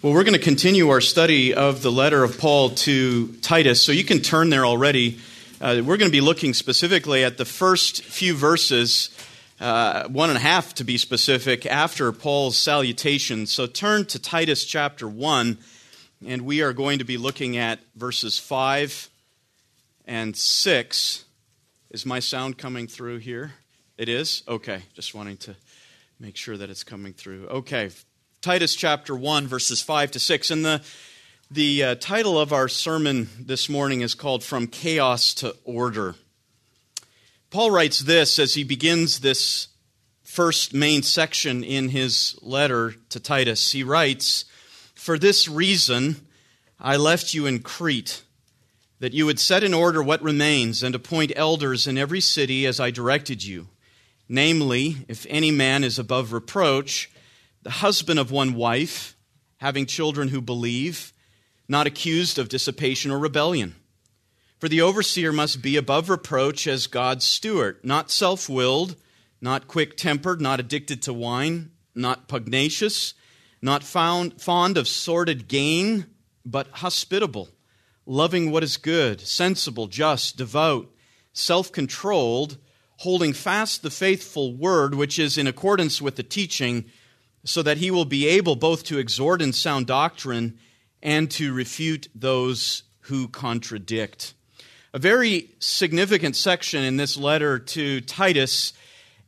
Well, we're going to continue our study of the letter of Paul to Titus, so you can turn there already. Uh, we're going to be looking specifically at the first few verses, uh, one and a half to be specific, after Paul's salutation. So turn to Titus chapter 1, and we are going to be looking at verses 5 and 6. Is my sound coming through here? It is? Okay, just wanting to make sure that it's coming through. Okay, Titus chapter 1, verses 5 to 6. And the, the uh, title of our sermon this morning is called From Chaos to Order. Paul writes this as he begins this first main section in his letter to Titus. He writes, For this reason I left you in Crete, that you would set in order what remains and appoint elders in every city as I directed you. Namely, if any man is above reproach, the husband of one wife, having children who believe, not accused of dissipation or rebellion. For the overseer must be above reproach as God's steward, not self willed, not quick tempered, not addicted to wine, not pugnacious, not found, fond of sordid gain, but hospitable, loving what is good, sensible, just, devout, self controlled, holding fast the faithful word which is in accordance with the teaching so that he will be able both to exhort in sound doctrine and to refute those who contradict. A very significant section in this letter to Titus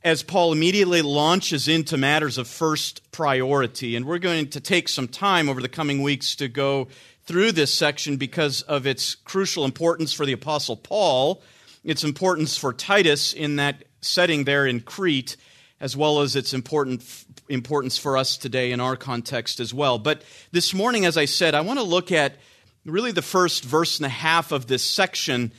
as Paul immediately launches into matters of first priority. And we're going to take some time over the coming weeks to go through this section because of its crucial importance for the Apostle Paul, its importance for Titus in that setting there in Crete, as well as its important, importance for us today in our context as well. But this morning, as I said, I want to look at really the first verse and a half of this section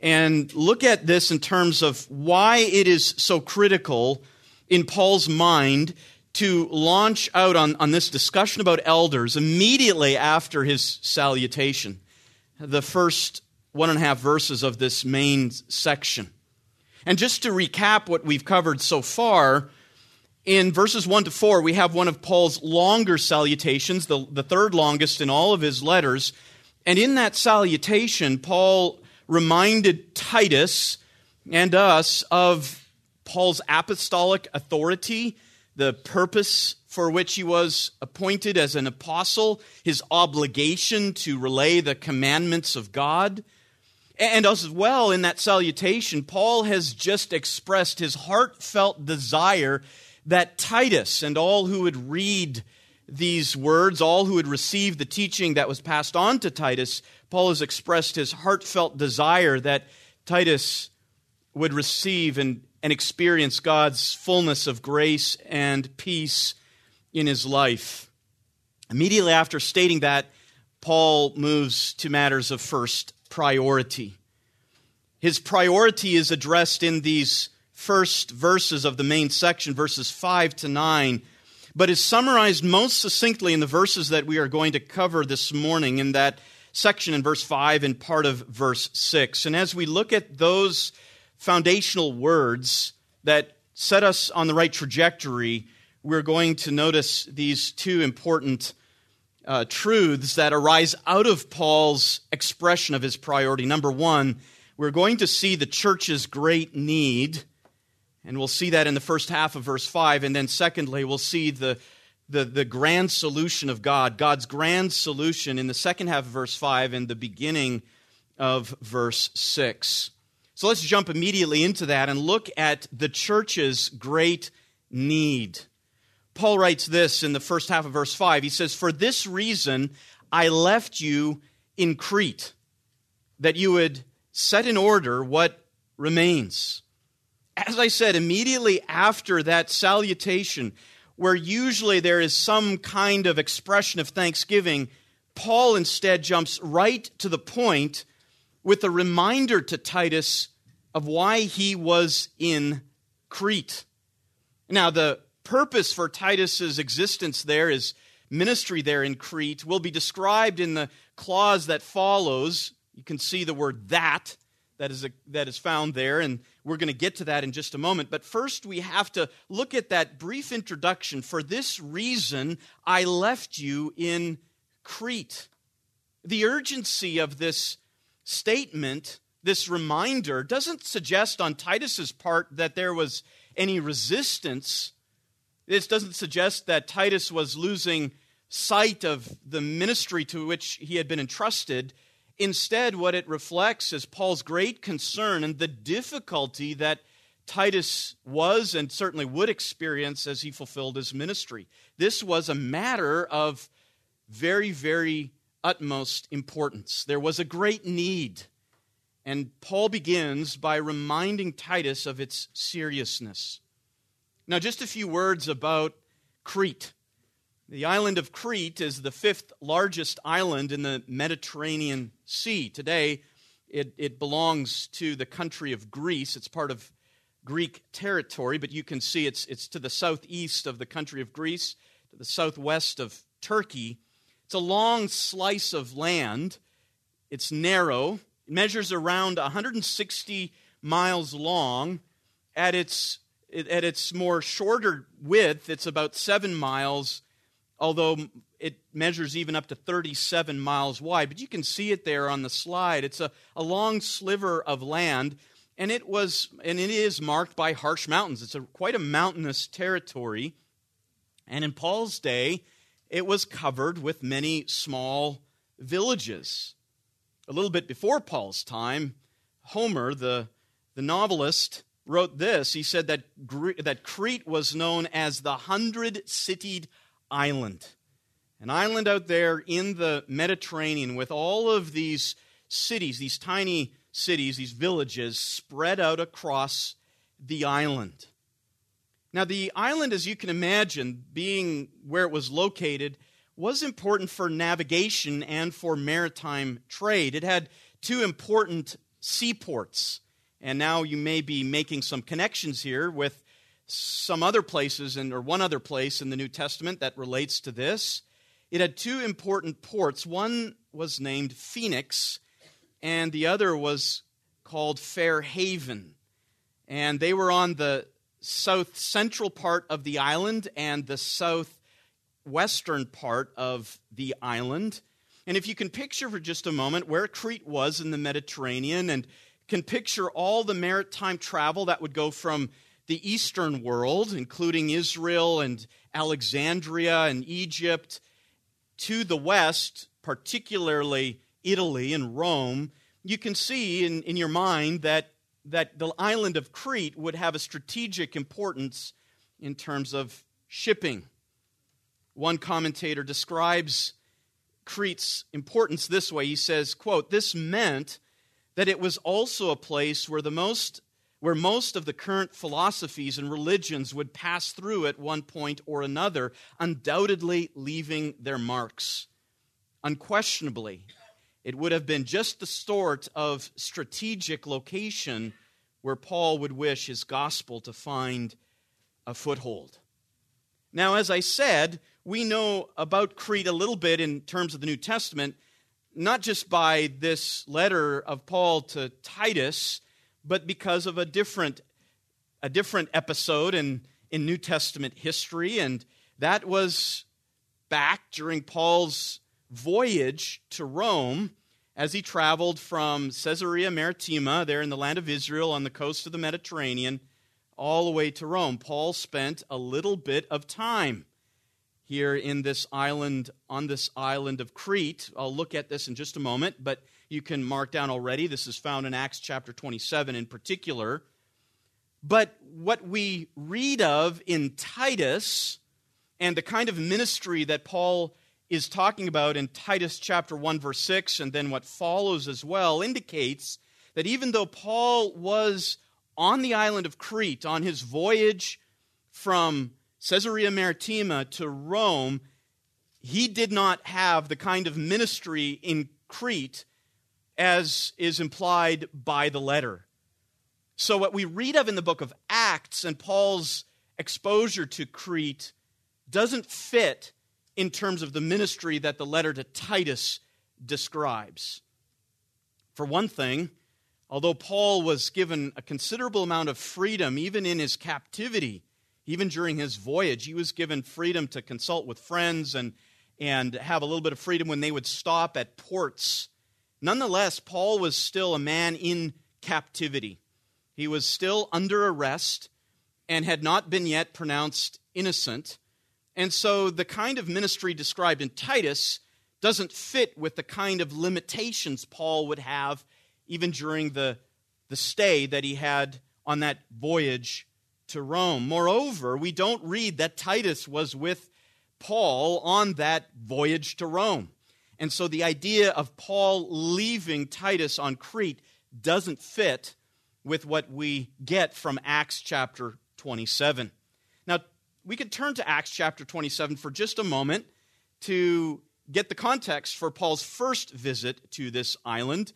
and look at this in terms of why it is so critical in Paul's mind to launch out on, on this discussion about elders immediately after his salutation, the first one and a half verses of this main section. And just to recap what we've covered so far, in verses 1 to 4, we have one of Paul's longer salutations, the, the third longest in all of his letters. And in that salutation, Paul reminded Titus and us of Paul's apostolic authority, the purpose for which he was appointed as an apostle, his obligation to relay the commandments of God. And as well, in that salutation, Paul has just expressed his heartfelt desire that Titus and all who would read these words, all who would receive the teaching that was passed on to Titus, Paul has expressed his heartfelt desire that Titus would receive and, and experience God's fullness of grace and peace in his life. Immediately after stating that, Paul moves to matters of first priority. His priority is addressed in these first verses of the main section, verses 5 to 9, but is summarized most succinctly in the verses that we are going to cover this morning in that section in verse 5 and part of verse 6. And as we look at those foundational words that set us on the right trajectory, we're going to notice these two important uh, truths that arise out of Paul's expression of his priority. Number one, we're going to see the church's great need, and we'll see that in the first half of verse 5. And then, secondly, we'll see the, the, the grand solution of God, God's grand solution in the second half of verse 5 and the beginning of verse 6. So let's jump immediately into that and look at the church's great need. Paul writes this in the first half of verse 5. He says, For this reason I left you in Crete, that you would set in order what remains. As I said, immediately after that salutation, where usually there is some kind of expression of thanksgiving, Paul instead jumps right to the point with a reminder to Titus of why he was in Crete. Now, the purpose for Titus's existence there is ministry there in Crete will be described in the clause that follows. You can see the word that that is, a, that is found there, and we're going to get to that in just a moment. But first, we have to look at that brief introduction. For this reason, I left you in Crete. The urgency of this statement, this reminder, doesn't suggest on Titus's part that there was any resistance. This doesn't suggest that Titus was losing sight of the ministry to which he had been entrusted. Instead, what it reflects is Paul's great concern and the difficulty that Titus was and certainly would experience as he fulfilled his ministry. This was a matter of very, very utmost importance. There was a great need. And Paul begins by reminding Titus of its seriousness. Now, just a few words about Crete. The island of Crete is the fifth largest island in the Mediterranean Sea. Today, it, it belongs to the country of Greece. It's part of Greek territory, but you can see it's, it's to the southeast of the country of Greece, to the southwest of Turkey. It's a long slice of land. It's narrow. It measures around 160 miles long. At its, at its more shorter width, it's about seven miles although it measures even up to 37 miles wide. But you can see it there on the slide. It's a, a long sliver of land, and it was and it is marked by harsh mountains. It's a, quite a mountainous territory. And in Paul's day, it was covered with many small villages. A little bit before Paul's time, Homer, the, the novelist, wrote this. He said that, that Crete was known as the hundred citied island. An island out there in the Mediterranean with all of these cities, these tiny cities, these villages spread out across the island. Now, the island, as you can imagine, being where it was located, was important for navigation and for maritime trade. It had two important seaports. And now you may be making some connections here with some other places, in, or one other place in the New Testament that relates to this. It had two important ports. One was named Phoenix, and the other was called Fair Haven. And they were on the south central part of the island and the southwestern part of the island. And if you can picture for just a moment where Crete was in the Mediterranean and can picture all the maritime travel that would go from the Eastern world, including Israel and Alexandria and Egypt, to the West, particularly Italy and Rome, you can see in, in your mind that, that the island of Crete would have a strategic importance in terms of shipping. One commentator describes Crete's importance this way. He says, quote, This meant that it was also a place where the most where most of the current philosophies and religions would pass through at one point or another, undoubtedly leaving their marks. Unquestionably, it would have been just the sort of strategic location where Paul would wish his gospel to find a foothold. Now, as I said, we know about Crete a little bit in terms of the New Testament, not just by this letter of Paul to Titus but because of a different, a different episode in, in New Testament history. And that was back during Paul's voyage to Rome as he traveled from Caesarea Maritima, there in the land of Israel on the coast of the Mediterranean, all the way to Rome. Paul spent a little bit of time here in this island, on this island of Crete. I'll look at this in just a moment, but you can mark down already. This is found in Acts chapter 27 in particular. But what we read of in Titus and the kind of ministry that Paul is talking about in Titus chapter 1, verse 6, and then what follows as well, indicates that even though Paul was on the island of Crete on his voyage from Caesarea Maritima to Rome, he did not have the kind of ministry in Crete as is implied by the letter. So, what we read of in the book of Acts and Paul's exposure to Crete doesn't fit in terms of the ministry that the letter to Titus describes. For one thing, although Paul was given a considerable amount of freedom even in his captivity, even during his voyage, he was given freedom to consult with friends and, and have a little bit of freedom when they would stop at ports. Nonetheless, Paul was still a man in captivity. He was still under arrest and had not been yet pronounced innocent. And so the kind of ministry described in Titus doesn't fit with the kind of limitations Paul would have even during the, the stay that he had on that voyage to Rome. Moreover, we don't read that Titus was with Paul on that voyage to Rome. And so the idea of Paul leaving Titus on Crete doesn't fit with what we get from Acts chapter 27. Now, we could turn to Acts chapter 27 for just a moment to get the context for Paul's first visit to this island.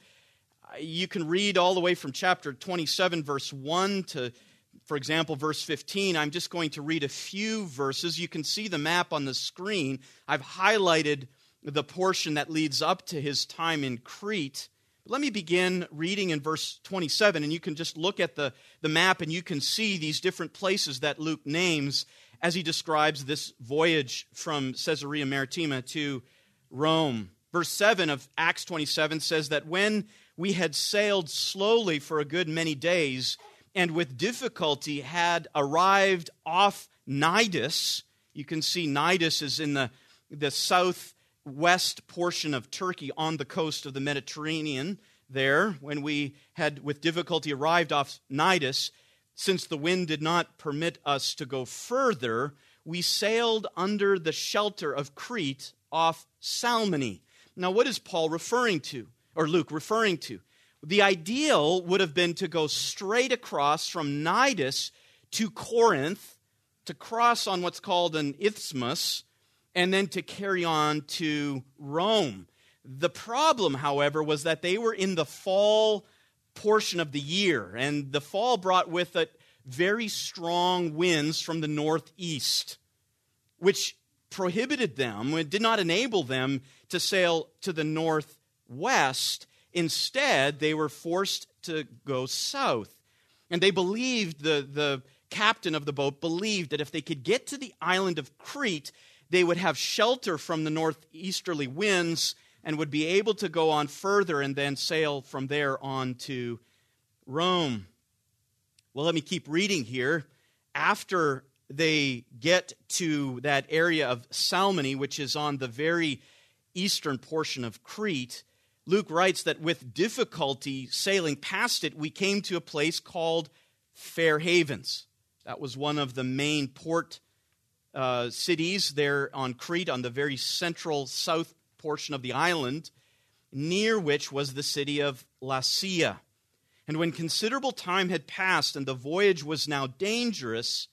You can read all the way from chapter 27, verse 1 to, for example, verse 15. I'm just going to read a few verses. You can see the map on the screen. I've highlighted the portion that leads up to his time in Crete. Let me begin reading in verse 27, and you can just look at the, the map and you can see these different places that Luke names as he describes this voyage from Caesarea Maritima to Rome. Verse 7 of Acts 27 says that when we had sailed slowly for a good many days and with difficulty had arrived off Cnidus, you can see Cnidus is in the, the south west portion of Turkey on the coast of the Mediterranean there when we had with difficulty arrived off Cnidus. Since the wind did not permit us to go further, we sailed under the shelter of Crete off Salmone. Now, what is Paul referring to, or Luke referring to? The ideal would have been to go straight across from Cnidus to Corinth, to cross on what's called an isthmus, and then to carry on to Rome. The problem, however, was that they were in the fall portion of the year, and the fall brought with it very strong winds from the northeast, which prohibited them, it did not enable them to sail to the northwest. Instead, they were forced to go south. And they believed, the, the captain of the boat believed that if they could get to the island of Crete, they would have shelter from the northeasterly winds and would be able to go on further and then sail from there on to Rome. Well, let me keep reading here. After they get to that area of Salmone, which is on the very eastern portion of Crete, Luke writes that with difficulty sailing past it, we came to a place called Fair Havens. That was one of the main port uh, cities there on Crete, on the very central south portion of the island, near which was the city of Lasea. And when considerable time had passed and the voyage was now dangerous,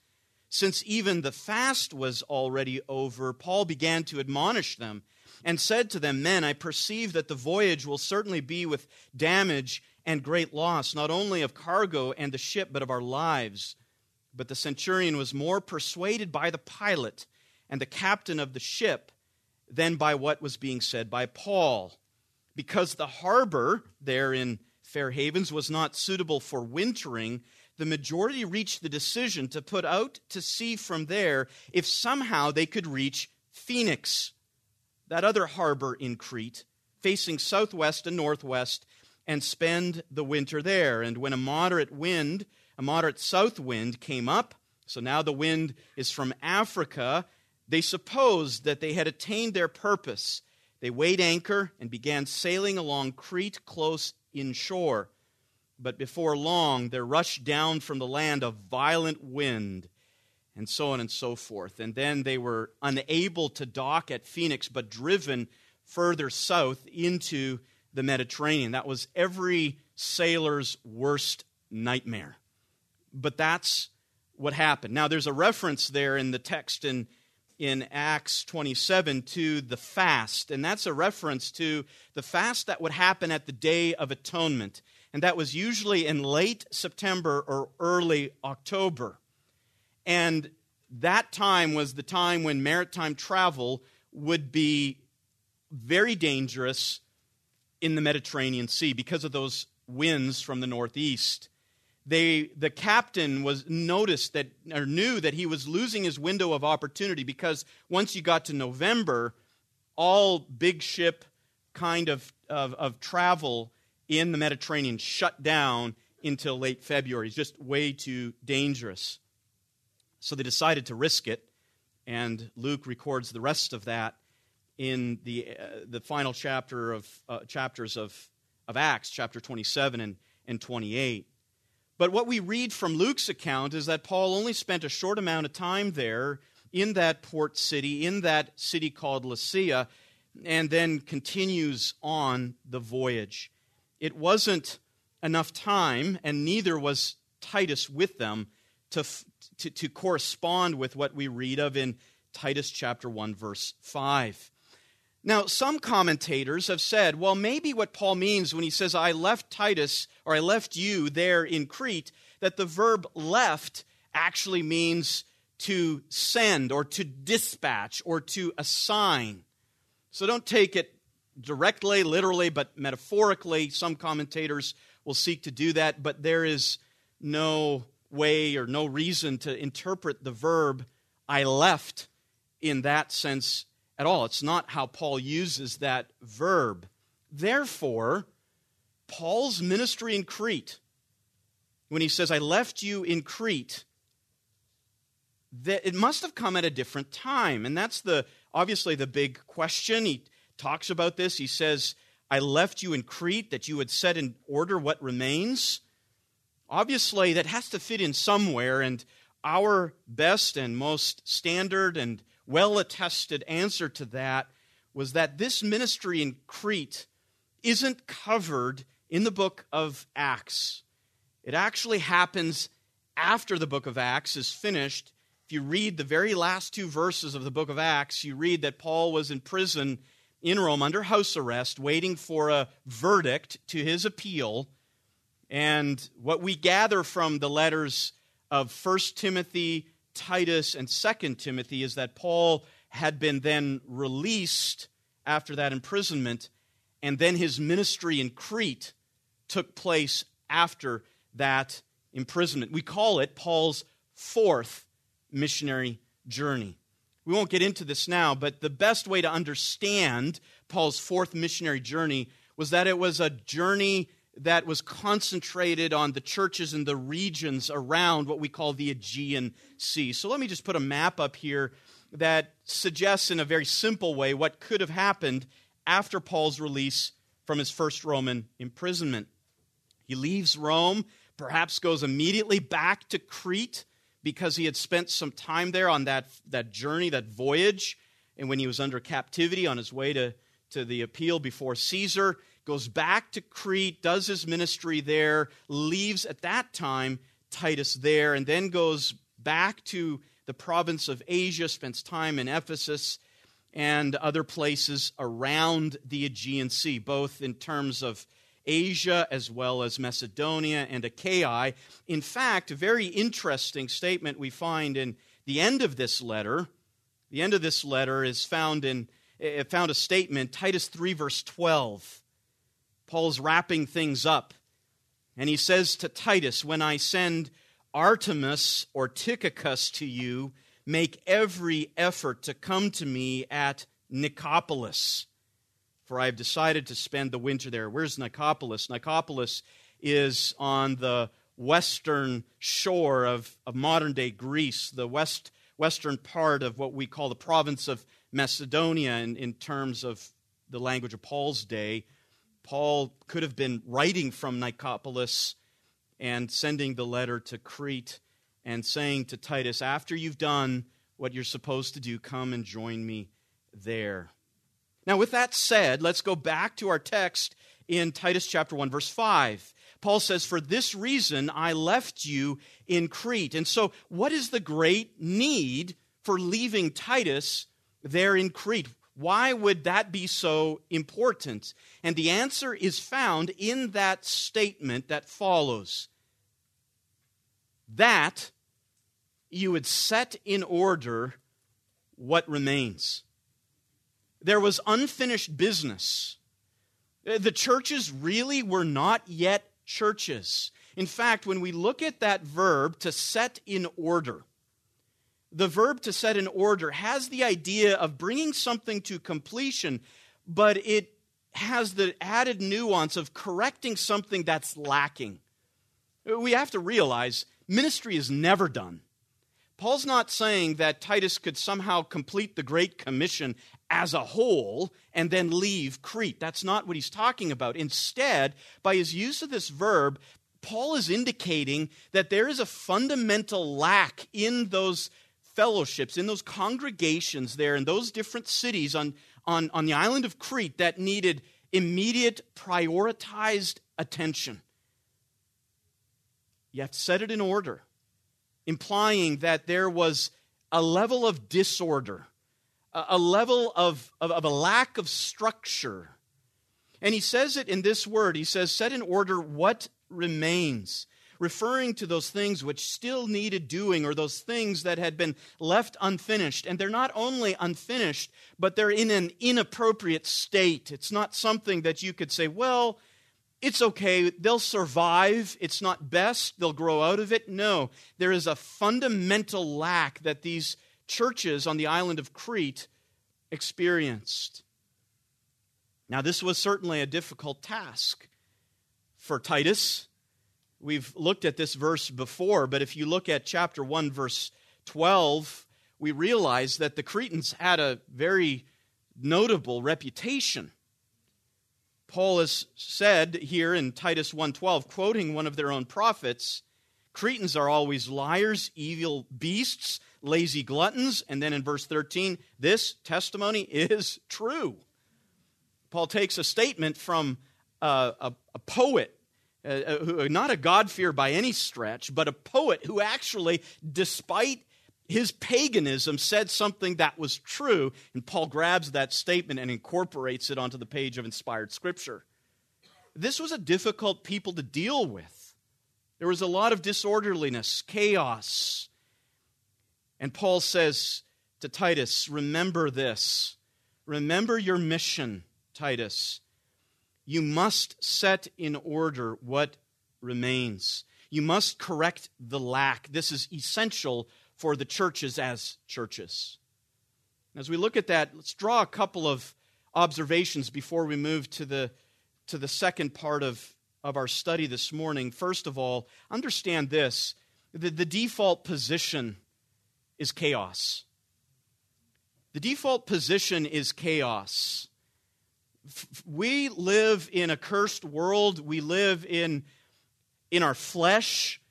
since even the fast was already over, Paul began to admonish them and said to them, Men, I perceive that the voyage will certainly be with damage and great loss, not only of cargo and the ship, but of our lives. But the centurion was more persuaded by the pilot and the captain of the ship than by what was being said by Paul, because the harbor there in Fair Havens was not suitable for wintering. The majority reached the decision to put out to sea from there if somehow they could reach Phoenix, that other harbor in Crete, facing southwest and northwest, and spend the winter there. And when a moderate wind a moderate south wind came up. So now the wind is from Africa. They supposed that they had attained their purpose. They weighed anchor and began sailing along Crete close inshore. But before long, there rushed down from the land a violent wind, and so on and so forth. And then they were unable to dock at Phoenix, but driven further south into the Mediterranean. That was every sailor's worst nightmare. But that's what happened. Now, there's a reference there in the text in, in Acts 27 to the fast, and that's a reference to the fast that would happen at the Day of Atonement. And that was usually in late September or early October. And that time was the time when maritime travel would be very dangerous in the Mediterranean Sea because of those winds from the northeast they, the captain was noticed that or knew that he was losing his window of opportunity because once you got to November, all big ship kind of, of, of travel in the Mediterranean shut down until late February. It's just way too dangerous. So they decided to risk it, and Luke records the rest of that in the, uh, the final chapter of, uh, chapters of, of Acts, chapter 27 and, and 28. But what we read from Luke's account is that Paul only spent a short amount of time there in that port city, in that city called Lasea, and then continues on the voyage. It wasn't enough time, and neither was Titus with them to, to, to correspond with what we read of in Titus chapter 1, verse 5. Now, some commentators have said, well, maybe what Paul means when he says, I left Titus, or I left you there in Crete, that the verb left actually means to send or to dispatch or to assign. So don't take it directly, literally, but metaphorically. Some commentators will seek to do that, but there is no way or no reason to interpret the verb I left in that sense at all. It's not how Paul uses that verb. Therefore, Paul's ministry in Crete, when he says, I left you in Crete, that it must have come at a different time. And that's the obviously the big question. He talks about this. He says, I left you in Crete that you would set in order what remains. Obviously, that has to fit in somewhere, and our best and most standard and well attested answer to that was that this ministry in Crete isn't covered in the book of Acts. It actually happens after the book of Acts is finished. If you read the very last two verses of the book of Acts, you read that Paul was in prison in Rome under house arrest, waiting for a verdict to his appeal. And what we gather from the letters of 1 Timothy, Titus and 2 Timothy is that Paul had been then released after that imprisonment, and then his ministry in Crete took place after that imprisonment. We call it Paul's fourth missionary journey. We won't get into this now, but the best way to understand Paul's fourth missionary journey was that it was a journey that was concentrated on the churches in the regions around what we call the Aegean Sea. So let me just put a map up here that suggests in a very simple way what could have happened after Paul's release from his first Roman imprisonment. He leaves Rome, perhaps goes immediately back to Crete because he had spent some time there on that, that journey, that voyage, and when he was under captivity on his way to, to the appeal before Caesar goes back to Crete, does his ministry there, leaves at that time Titus there, and then goes back to the province of Asia, spends time in Ephesus and other places around the Aegean Sea, both in terms of Asia as well as Macedonia and Achaia. In fact, a very interesting statement we find in the end of this letter. The end of this letter is found in it found a statement, Titus 3, verse 12. Paul's wrapping things up. And he says to Titus, When I send Artemas or Tychicus to you, make every effort to come to me at Nicopolis, for I have decided to spend the winter there. Where's Nicopolis? Nicopolis is on the western shore of, of modern day Greece, the west, western part of what we call the province of Macedonia in, in terms of the language of Paul's day. Paul could have been writing from Nicopolis and sending the letter to Crete and saying to Titus, After you've done what you're supposed to do, come and join me there. Now, with that said, let's go back to our text in Titus chapter 1, verse 5. Paul says, For this reason I left you in Crete. And so, what is the great need for leaving Titus there in Crete? Why would that be so important? And the answer is found in that statement that follows that you would set in order what remains. There was unfinished business. The churches really were not yet churches. In fact, when we look at that verb to set in order, the verb to set in order has the idea of bringing something to completion, but it has the added nuance of correcting something that's lacking. We have to realize ministry is never done. Paul's not saying that Titus could somehow complete the Great Commission as a whole and then leave Crete. That's not what he's talking about. Instead, by his use of this verb, Paul is indicating that there is a fundamental lack in those fellowships, in those congregations there, in those different cities on, on, on the island of Crete that needed immediate, prioritized attention. You have to set it in order, implying that there was a level of disorder, a level of, of, of, a lack of structure. And he says it in this word. He says, set in order what remains referring to those things which still needed doing or those things that had been left unfinished. And they're not only unfinished, but they're in an inappropriate state. It's not something that you could say, well, it's okay, they'll survive, it's not best, they'll grow out of it. No, there is a fundamental lack that these churches on the island of Crete experienced. Now, this was certainly a difficult task for Titus We've looked at this verse before, but if you look at chapter 1, verse 12, we realize that the Cretans had a very notable reputation. Paul has said here in Titus 1:12 quoting one of their own prophets, Cretans are always liars, evil beasts, lazy gluttons, and then in verse 13, this testimony is true. Paul takes a statement from a, a, a poet uh, uh not a God-fear by any stretch, but a poet who actually, despite his paganism, said something that was true. And Paul grabs that statement and incorporates it onto the page of inspired scripture. This was a difficult people to deal with. There was a lot of disorderliness, chaos. And Paul says to Titus, Remember this. Remember your mission, Titus you must set in order what remains. You must correct the lack. This is essential for the churches as churches. As we look at that, let's draw a couple of observations before we move to the, to the second part of, of our study this morning. First of all, understand this the, the default position is chaos. The default position is chaos we live in a cursed world. We live in, in our flesh.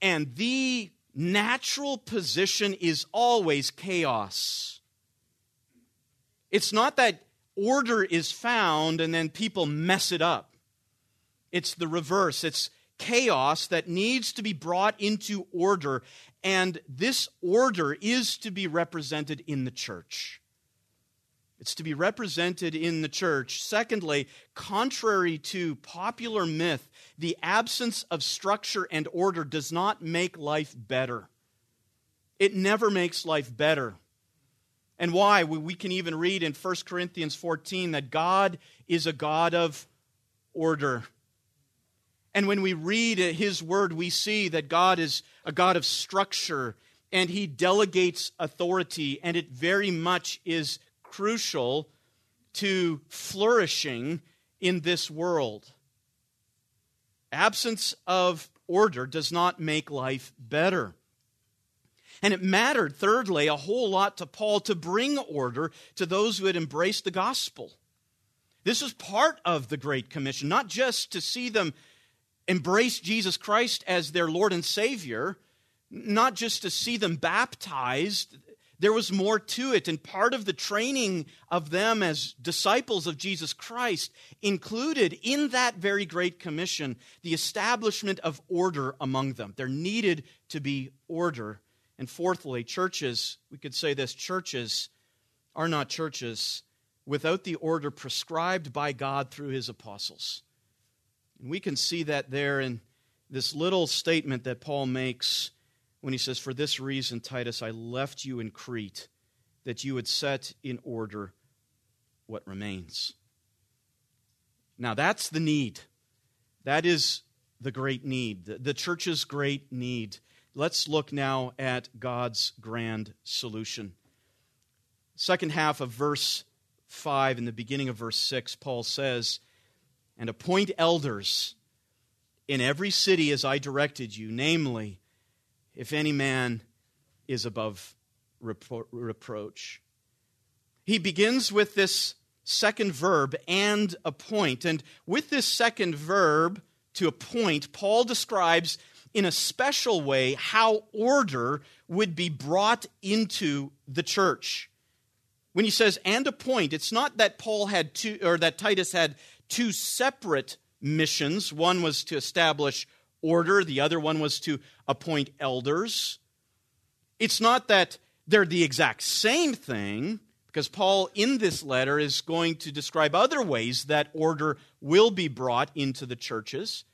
And the natural position is always chaos. It's not that order is found and then people mess it up. It's the reverse. It's chaos that needs to be brought into order. And this order is to be represented in the church. It's to be represented in the church. Secondly, contrary to popular myth, the absence of structure and order does not make life better. It never makes life better. And why? We can even read in 1 Corinthians 14 that God is a God of order. And when we read his word, we see that God is a God of structure and he delegates authority, and it very much is crucial to flourishing in this world. Absence of order does not make life better. And it mattered, thirdly, a whole lot to Paul to bring order to those who had embraced the gospel. This was part of the Great Commission, not just to see them embrace Jesus Christ as their Lord and Savior, not just to see them baptized, there was more to it, and part of the training of them as disciples of Jesus Christ included in that very great commission the establishment of order among them. There needed to be order. And fourthly, churches, we could say this churches are not churches without the order prescribed by God through his apostles. And we can see that there in this little statement that Paul makes when he says, For this reason, Titus, I left you in Crete, that you would set in order what remains. Now, that's the need. That is the great need, the church's great need. let's look now at God's grand solution. Second half of verse 5 and the beginning of verse 6, Paul says, And appoint elders in every city as I directed you, namely, if any man is above repro- reproach. He begins with this second verb, and appoint. And with this second verb, to appoint, Paul describes in a special way how order would be brought into the church. When he says and appoint, it's not that Paul had two or that Titus had two separate missions. One was to establish order, the other one was to appoint elders. It's not that they're the exact same thing, because Paul in this letter is going to describe other ways that order will be brought into the churches.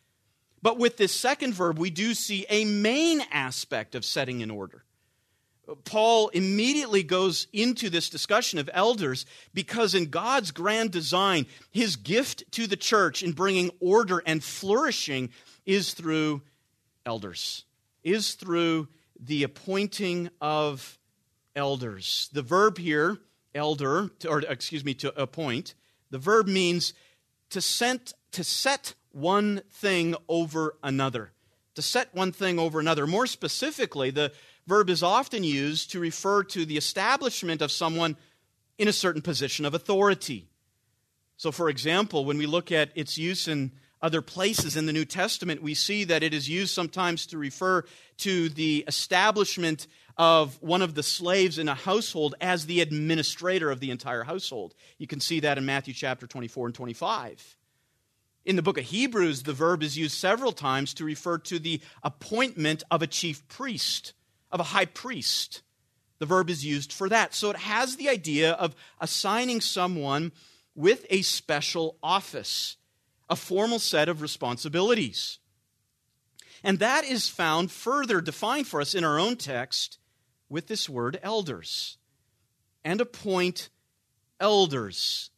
But with this second verb, we do see a main aspect of setting in order. Paul immediately goes into this discussion of elders because, in God's grand design, his gift to the church in bringing order and flourishing is through elders, is through the appointing of elders. The verb here, elder, or excuse me, to appoint, the verb means to, set to set one thing over another. To set one thing over another. More specifically, the verb is often used to refer to the establishment of someone in a certain position of authority. So, for example, when we look at its use in other places in the New Testament, we see that it is used sometimes to refer to the establishment of one of the slaves in a household as the administrator of the entire household. You can see that in Matthew chapter 24 and 25. In the book of Hebrews, the verb is used several times to refer to the appointment of a chief priest, of a high priest. The verb is used for that. So it has the idea of assigning someone with a special office a formal set of responsibilities. And that is found further defined for us in our own text with this word elders. And appoint elders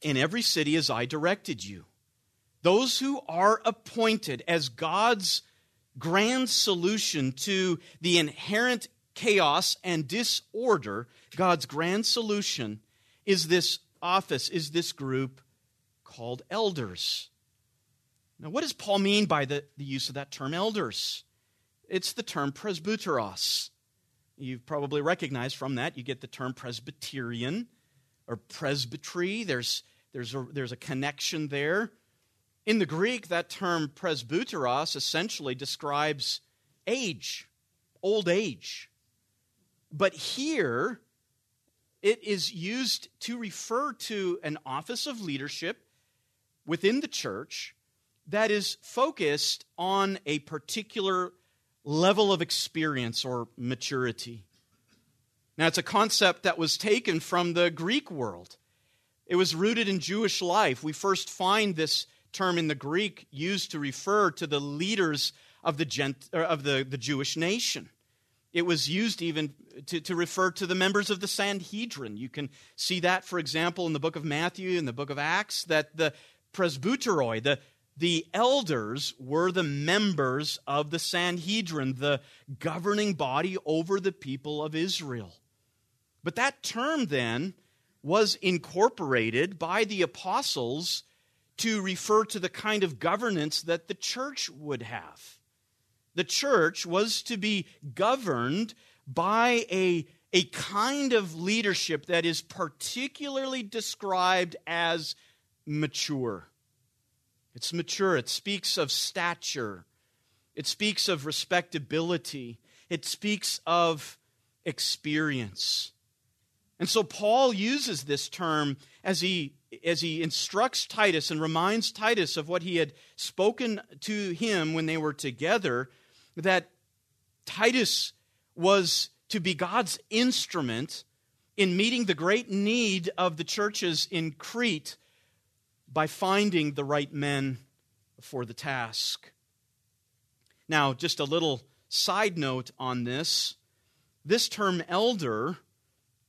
in every city as I directed you. Those who are appointed as God's grand solution to the inherent chaos and disorder, God's grand solution is this office, is this group called elders. Now, what does Paul mean by the, the use of that term elders? It's the term presbyteros. You've probably recognized from that, you get the term Presbyterian or presbytery. There's, there's, a, there's a connection there. In the Greek, that term presbyteros essentially describes age, old age. But here, it is used to refer to an office of leadership within the church that is focused on a particular level of experience or maturity. Now, it's a concept that was taken from the Greek world. It was rooted in Jewish life. We first find this term in the Greek used to refer to the leaders of the, Gent- of the, the Jewish nation. It was used even to, to refer to the members of the Sanhedrin. You can see that, for example, in the book of Matthew, in the book of Acts, that the presbyteroi, the, the elders were the members of the Sanhedrin, the governing body over the people of Israel. But that term then was incorporated by the apostles to refer to the kind of governance that the church would have. The church was to be governed by a, a kind of leadership that is particularly described as mature. It's mature. It speaks of stature. It speaks of respectability. It speaks of experience. And so Paul uses this term as he, as he instructs Titus and reminds Titus of what he had spoken to him when they were together that Titus was to be God's instrument in meeting the great need of the churches in Crete by finding the right men for the task. Now, just a little side note on this. This term elder,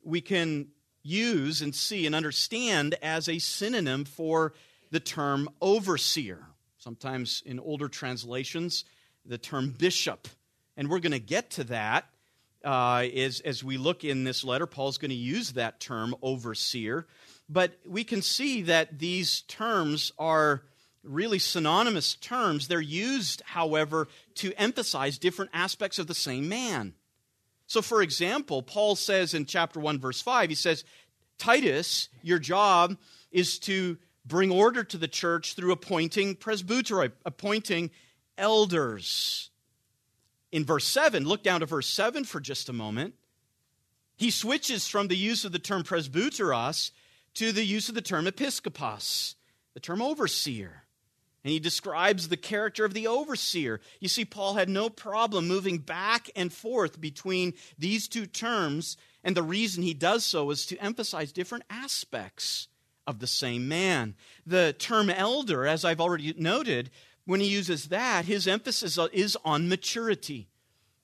we can use and see and understand as a synonym for the term overseer. Sometimes in older translations, the term bishop And we're going to get to that uh, as, as we look in this letter. Paul's going to use that term, overseer. But we can see that these terms are really synonymous terms. They're used, however, to emphasize different aspects of the same man. So, for example, Paul says in chapter 1, verse 5, he says, Titus, your job is to bring order to the church through appointing presbyteroi, appointing elders. In verse 7, look down to verse 7 for just a moment. He switches from the use of the term presbyteros to the use of the term episkopos, the term overseer. And he describes the character of the overseer. You see, Paul had no problem moving back and forth between these two terms, and the reason he does so is to emphasize different aspects of the same man. The term elder, as I've already noted, when he uses that, his emphasis is on maturity,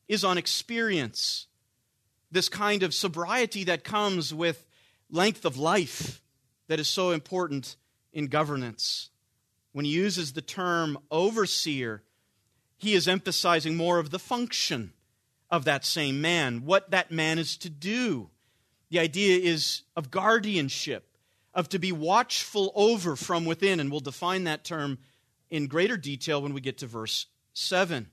is on experience, this kind of sobriety that comes with length of life that is so important in governance. When he uses the term overseer, he is emphasizing more of the function of that same man, what that man is to do. The idea is of guardianship, of to be watchful over from within, and we'll define that term in greater detail when we get to verse 7.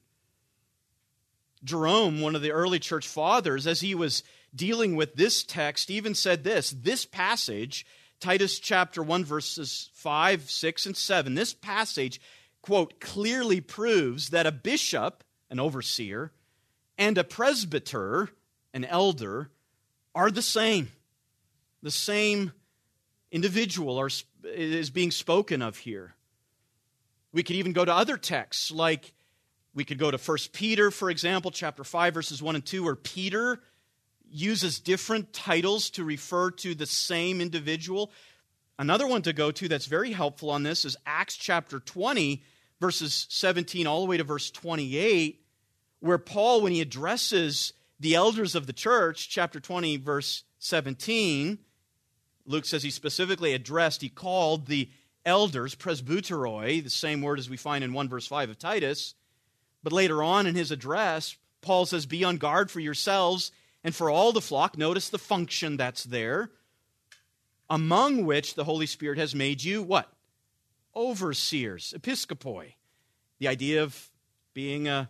Jerome, one of the early church fathers, as he was dealing with this text, even said this this passage Titus chapter 1, verses 5, 6, and 7. This passage, quote, clearly proves that a bishop, an overseer, and a presbyter, an elder, are the same. The same individual are, is being spoken of here. We could even go to other texts, like we could go to 1 Peter, for example, chapter 5, verses 1 and 2, where Peter uses different titles to refer to the same individual. Another one to go to that's very helpful on this is Acts chapter 20, verses 17 all the way to verse 28, where Paul, when he addresses the elders of the church, chapter 20, verse 17, Luke says he specifically addressed, he called the elders presbyteroi, the same word as we find in 1 verse 5 of Titus. But later on in his address, Paul says, Be on guard for yourselves and for all the flock, notice the function that's there, among which the Holy Spirit has made you what? Overseers, episkopoi. The idea of being a,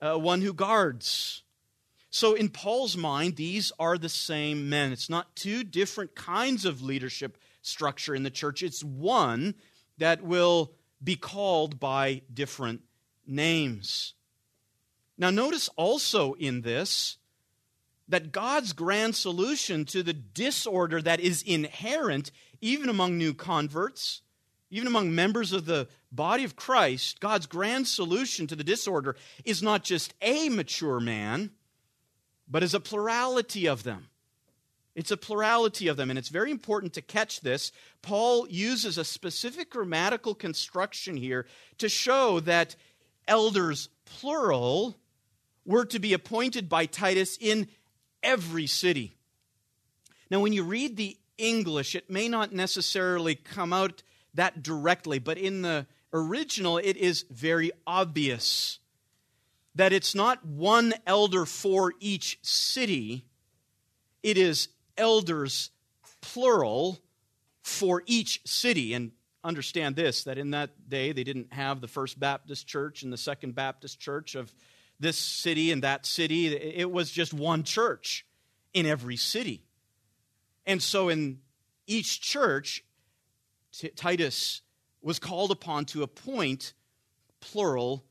a one who guards. So, in Paul's mind, these are the same men. It's not two different kinds of leadership structure in the church, it's one that will be called by different names. Now, notice also in this that God's grand solution to the disorder that is inherent even among new converts, even among members of the body of Christ, God's grand solution to the disorder is not just a mature man, but is a plurality of them. It's a plurality of them, and it's very important to catch this. Paul uses a specific grammatical construction here to show that elders, plural, were to be appointed by Titus in every city. Now, when you read the English, it may not necessarily come out that directly, but in the original, it is very obvious that it's not one elder for each city, it is elders, plural, for each city. And understand this that in that day, they didn't have the First Baptist Church and the Second Baptist Church of this city and that city. It was just one church in every city. And so in each church, Titus was called upon to appoint plural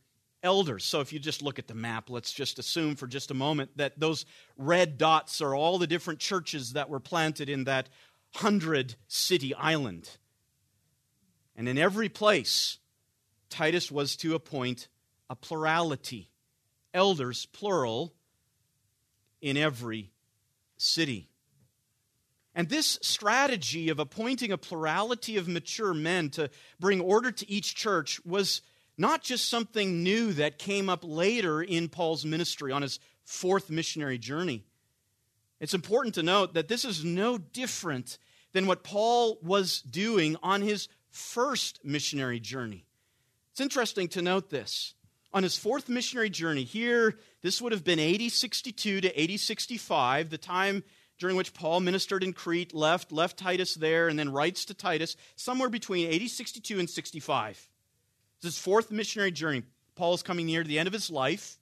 elders. So if you just look at the map, let's just assume for just a moment that those red dots are all the different churches that were planted in that hundred city island. And in every place, Titus was to appoint a plurality elders, plural, in every city. And this strategy of appointing a plurality of mature men to bring order to each church was not just something new that came up later in Paul's ministry on his fourth missionary journey. It's important to note that this is no different than what Paul was doing on his first missionary journey. It's interesting to note this. On his fourth missionary journey. Here, this would have been 8062 to 8065, the time during which Paul ministered in Crete, left, left Titus there, and then writes to Titus, somewhere between 8062 and 65. This is his fourth missionary journey. Paul is coming near to the end of his life.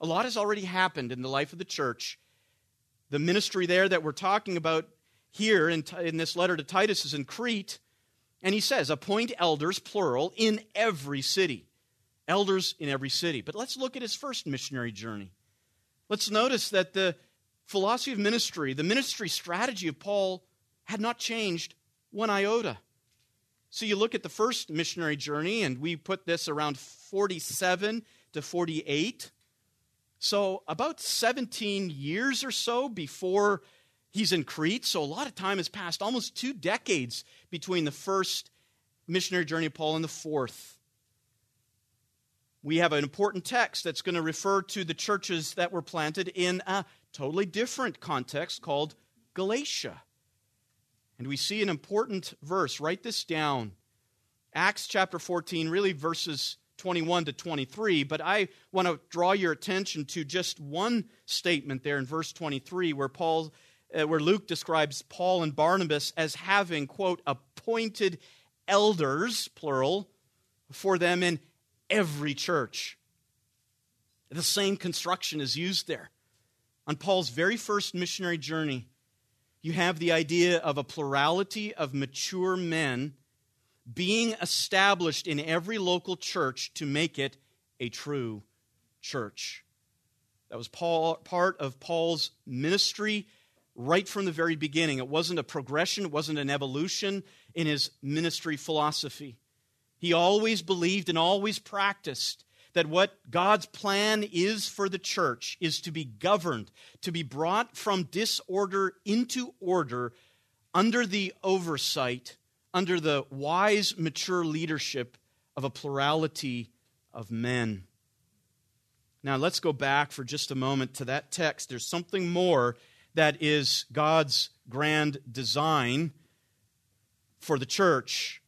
A lot has already happened in the life of the church. The ministry there that we're talking about here in, in this letter to Titus is in Crete. And he says, appoint elders, plural, in every city. Elders in every city. But let's look at his first missionary journey. Let's notice that the philosophy of ministry, the ministry strategy of Paul, had not changed one iota. So you look at the first missionary journey, and we put this around 47 to 48. So about 17 years or so before he's in Crete. So a lot of time has passed, almost two decades between the first missionary journey of Paul and the fourth. We have an important text that's going to refer to the churches that were planted in a totally different context called Galatia. And we see an important verse. Write this down. Acts chapter 14, really verses 21 to 23, but I want to draw your attention to just one statement there in verse 23 where Paul uh, where Luke describes Paul and Barnabas as having quote appointed elders plural for them in every church. The same construction is used there. On Paul's very first missionary journey, you have the idea of a plurality of mature men being established in every local church to make it a true church. That was Paul, part of Paul's ministry right from the very beginning. It wasn't a progression, it wasn't an evolution in his ministry philosophy. He always believed and always practiced that what God's plan is for the church is to be governed, to be brought from disorder into order under the oversight, under the wise, mature leadership of a plurality of men. Now, let's go back for just a moment to that text. There's something more that is God's grand design for the church,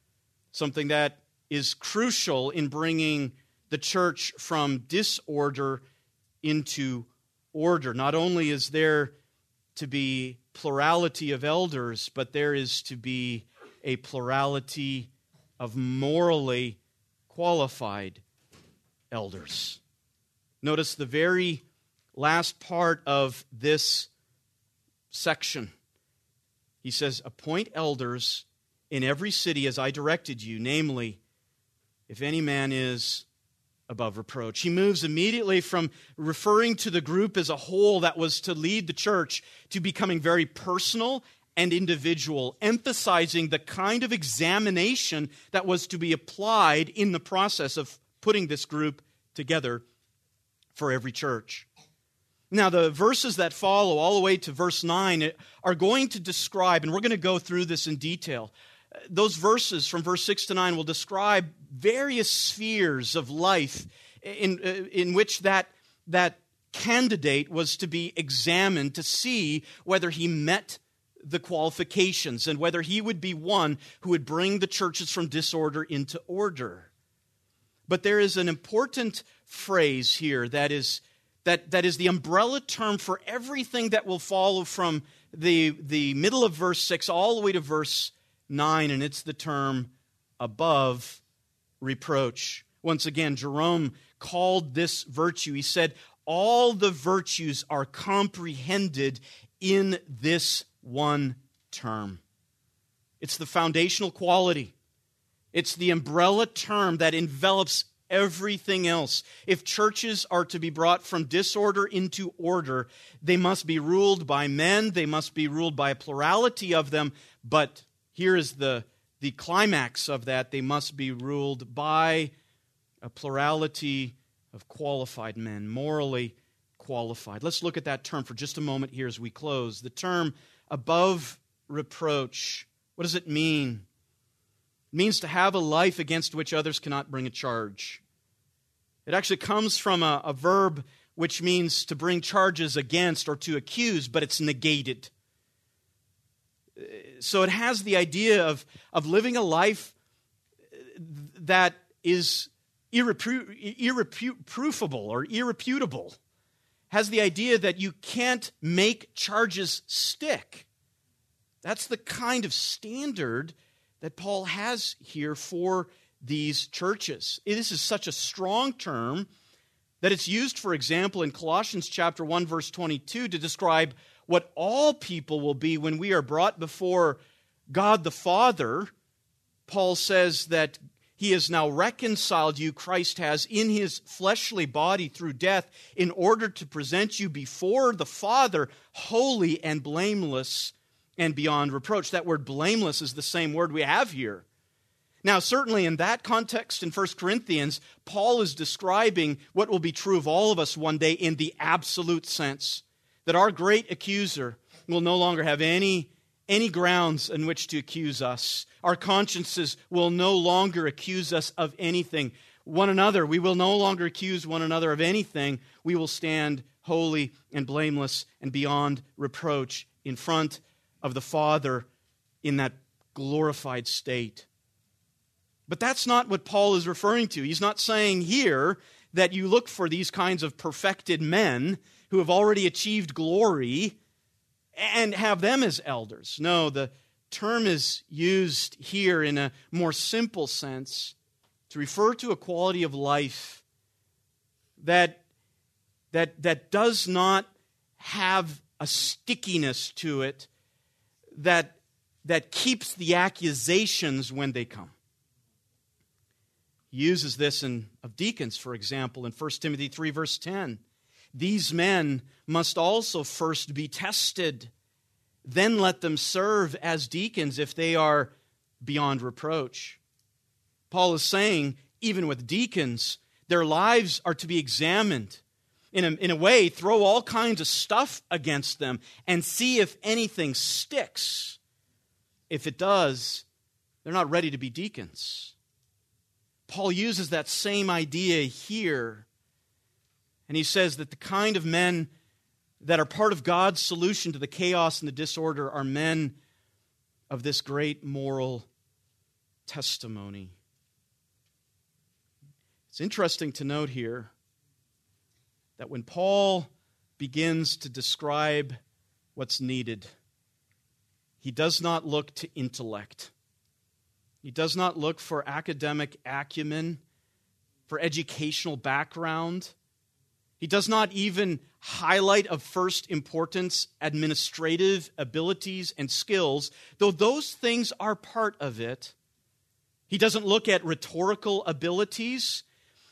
something that is crucial in bringing the church from disorder into order. Not only is there to be plurality of elders, but there is to be a plurality of morally qualified elders. Notice the very last part of this section. He says, Appoint elders in every city as I directed you, namely, if any man is above reproach. He moves immediately from referring to the group as a whole that was to lead the church to becoming very personal and individual, emphasizing the kind of examination that was to be applied in the process of putting this group together for every church. Now, the verses that follow, all the way to verse 9, are going to describe, and we're going to go through this in detail, those verses from verse 6 to 9 will describe various spheres of life in, uh, in which that, that candidate was to be examined to see whether he met the qualifications and whether he would be one who would bring the churches from disorder into order. But there is an important phrase here that is, that, that is the umbrella term for everything that will follow from the, the middle of verse 6 all the way to verse 9, and it's the term above reproach. Once again, Jerome called this virtue. He said, All the virtues are comprehended in this one term. It's the foundational quality, it's the umbrella term that envelops everything else. If churches are to be brought from disorder into order, they must be ruled by men, they must be ruled by a plurality of them, but here is the, the climax of that. They must be ruled by a plurality of qualified men, morally qualified. Let's look at that term for just a moment here as we close. The term above reproach. What does it mean? It means to have a life against which others cannot bring a charge. It actually comes from a, a verb which means to bring charges against or to accuse, but it's negated so it has the idea of, of living a life that is irreproofable or irreputable, has the idea that you can't make charges stick. That's the kind of standard that Paul has here for these churches. This is such a strong term that it's used, for example, in Colossians chapter 1, verse 22, to describe what all people will be when we are brought before God the Father. Paul says that he has now reconciled you, Christ has, in his fleshly body through death, in order to present you before the Father holy and blameless and beyond reproach. That word blameless is the same word we have here. Now, certainly in that context in 1 Corinthians, Paul is describing what will be true of all of us one day in the absolute sense that our great accuser will no longer have any, any grounds in which to accuse us. Our consciences will no longer accuse us of anything. One another, we will no longer accuse one another of anything. We will stand holy and blameless and beyond reproach in front of the Father in that glorified state. But that's not what Paul is referring to. He's not saying here that you look for these kinds of perfected men who have already achieved glory and have them as elders. No, the term is used here in a more simple sense to refer to a quality of life that, that, that does not have a stickiness to it that, that keeps the accusations when they come. He uses this in, of deacons, for example, in 1 Timothy 3, verse 10. These men must also first be tested, then let them serve as deacons if they are beyond reproach. Paul is saying, even with deacons, their lives are to be examined. In a, in a way, throw all kinds of stuff against them and see if anything sticks. If it does, they're not ready to be deacons. Paul uses that same idea here. And he says that the kind of men that are part of God's solution to the chaos and the disorder are men of this great moral testimony. It's interesting to note here that when Paul begins to describe what's needed, he does not look to intellect. He does not look for academic acumen, for educational background. He does not even highlight of first importance administrative abilities and skills, though those things are part of it. He doesn't look at rhetorical abilities,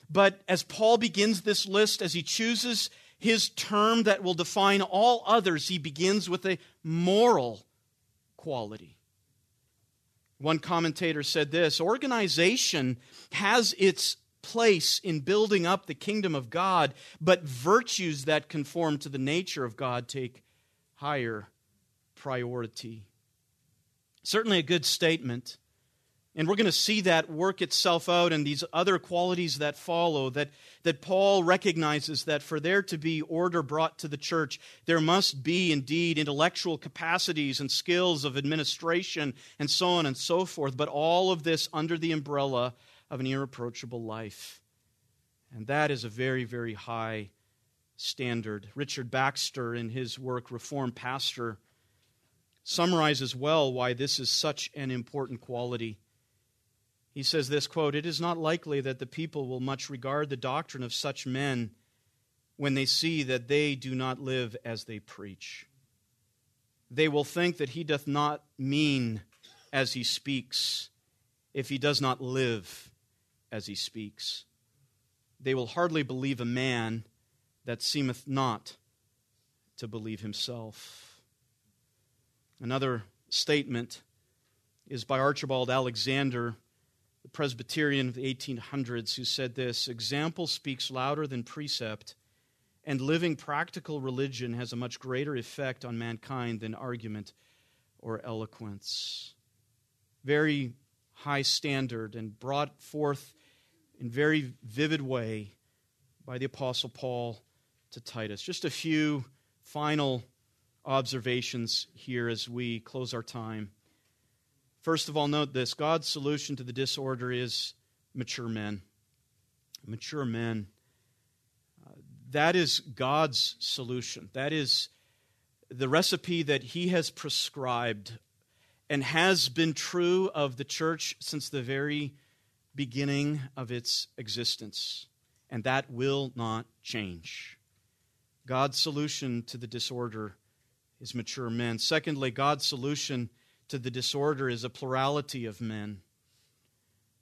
but as Paul begins this list, as he chooses his term that will define all others, he begins with a moral quality. One commentator said this organization has its place in building up the kingdom of God, but virtues that conform to the nature of God take higher priority. Certainly a good statement. And we're going to see that work itself out and these other qualities that follow. That, that Paul recognizes that for there to be order brought to the church, there must be indeed intellectual capacities and skills of administration and so on and so forth, but all of this under the umbrella of an irreproachable life. And that is a very, very high standard. Richard Baxter, in his work Reformed Pastor, summarizes well why this is such an important quality. He says this quote, It is not likely that the people will much regard the doctrine of such men when they see that they do not live as they preach. They will think that he doth not mean as he speaks if he does not live as he speaks. They will hardly believe a man that seemeth not to believe himself. Another statement is by Archibald Alexander the Presbyterian of the 1800s, who said this Example speaks louder than precept, and living practical religion has a much greater effect on mankind than argument or eloquence. Very high standard and brought forth in very vivid way by the Apostle Paul to Titus. Just a few final observations here as we close our time. First of all, note this God's solution to the disorder is mature men. mature men. Uh, that is God's solution. That is the recipe that He has prescribed and has been true of the church since the very beginning of its existence. And that will not change. God's solution to the disorder is mature men. Secondly, God's solution to the disorder is a plurality of men.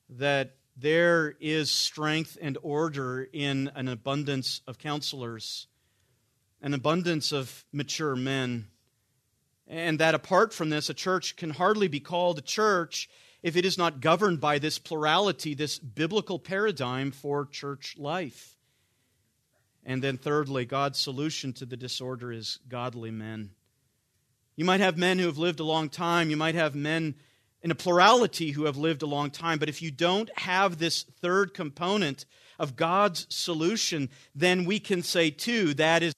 That there is strength and order in an abundance of counselors, an abundance of mature men. And that apart from this, a church can hardly be called a church if it is not governed by this plurality, this biblical paradigm for church life. And then, thirdly, God's solution to the disorder is godly men. You might have men who have lived a long time. You might have men in a plurality who have lived a long time. But if you don't have this third component of God's solution, then we can say, too, that is.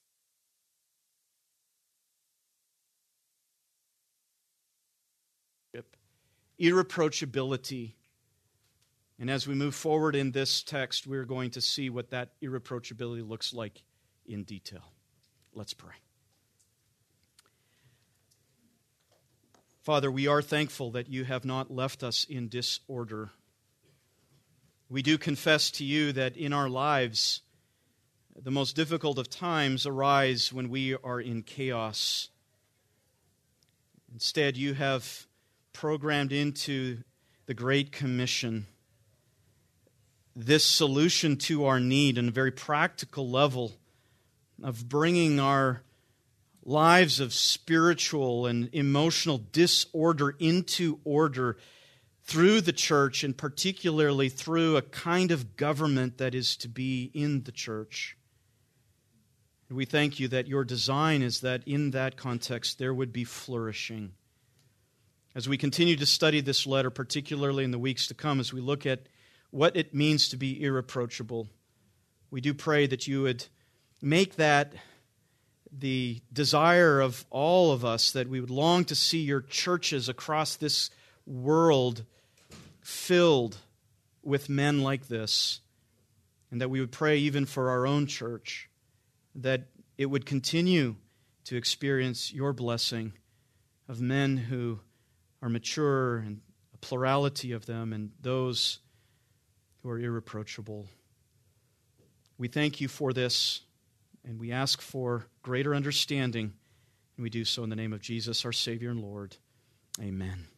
Irreproachability. And as we move forward in this text, we're going to see what that irreproachability looks like in detail. Let's pray. Father, we are thankful that you have not left us in disorder. We do confess to you that in our lives, the most difficult of times arise when we are in chaos. Instead, you have programmed into the Great Commission this solution to our need on a very practical level of bringing our lives of spiritual and emotional disorder into order through the church, and particularly through a kind of government that is to be in the church. We thank you that your design is that in that context there would be flourishing. As we continue to study this letter, particularly in the weeks to come, as we look at what it means to be irreproachable, we do pray that you would make that the desire of all of us that we would long to see your churches across this world filled with men like this, and that we would pray even for our own church, that it would continue to experience your blessing of men who are mature and a plurality of them, and those who are irreproachable. We thank you for this. And we ask for greater understanding, and we do so in the name of Jesus, our Savior and Lord. Amen.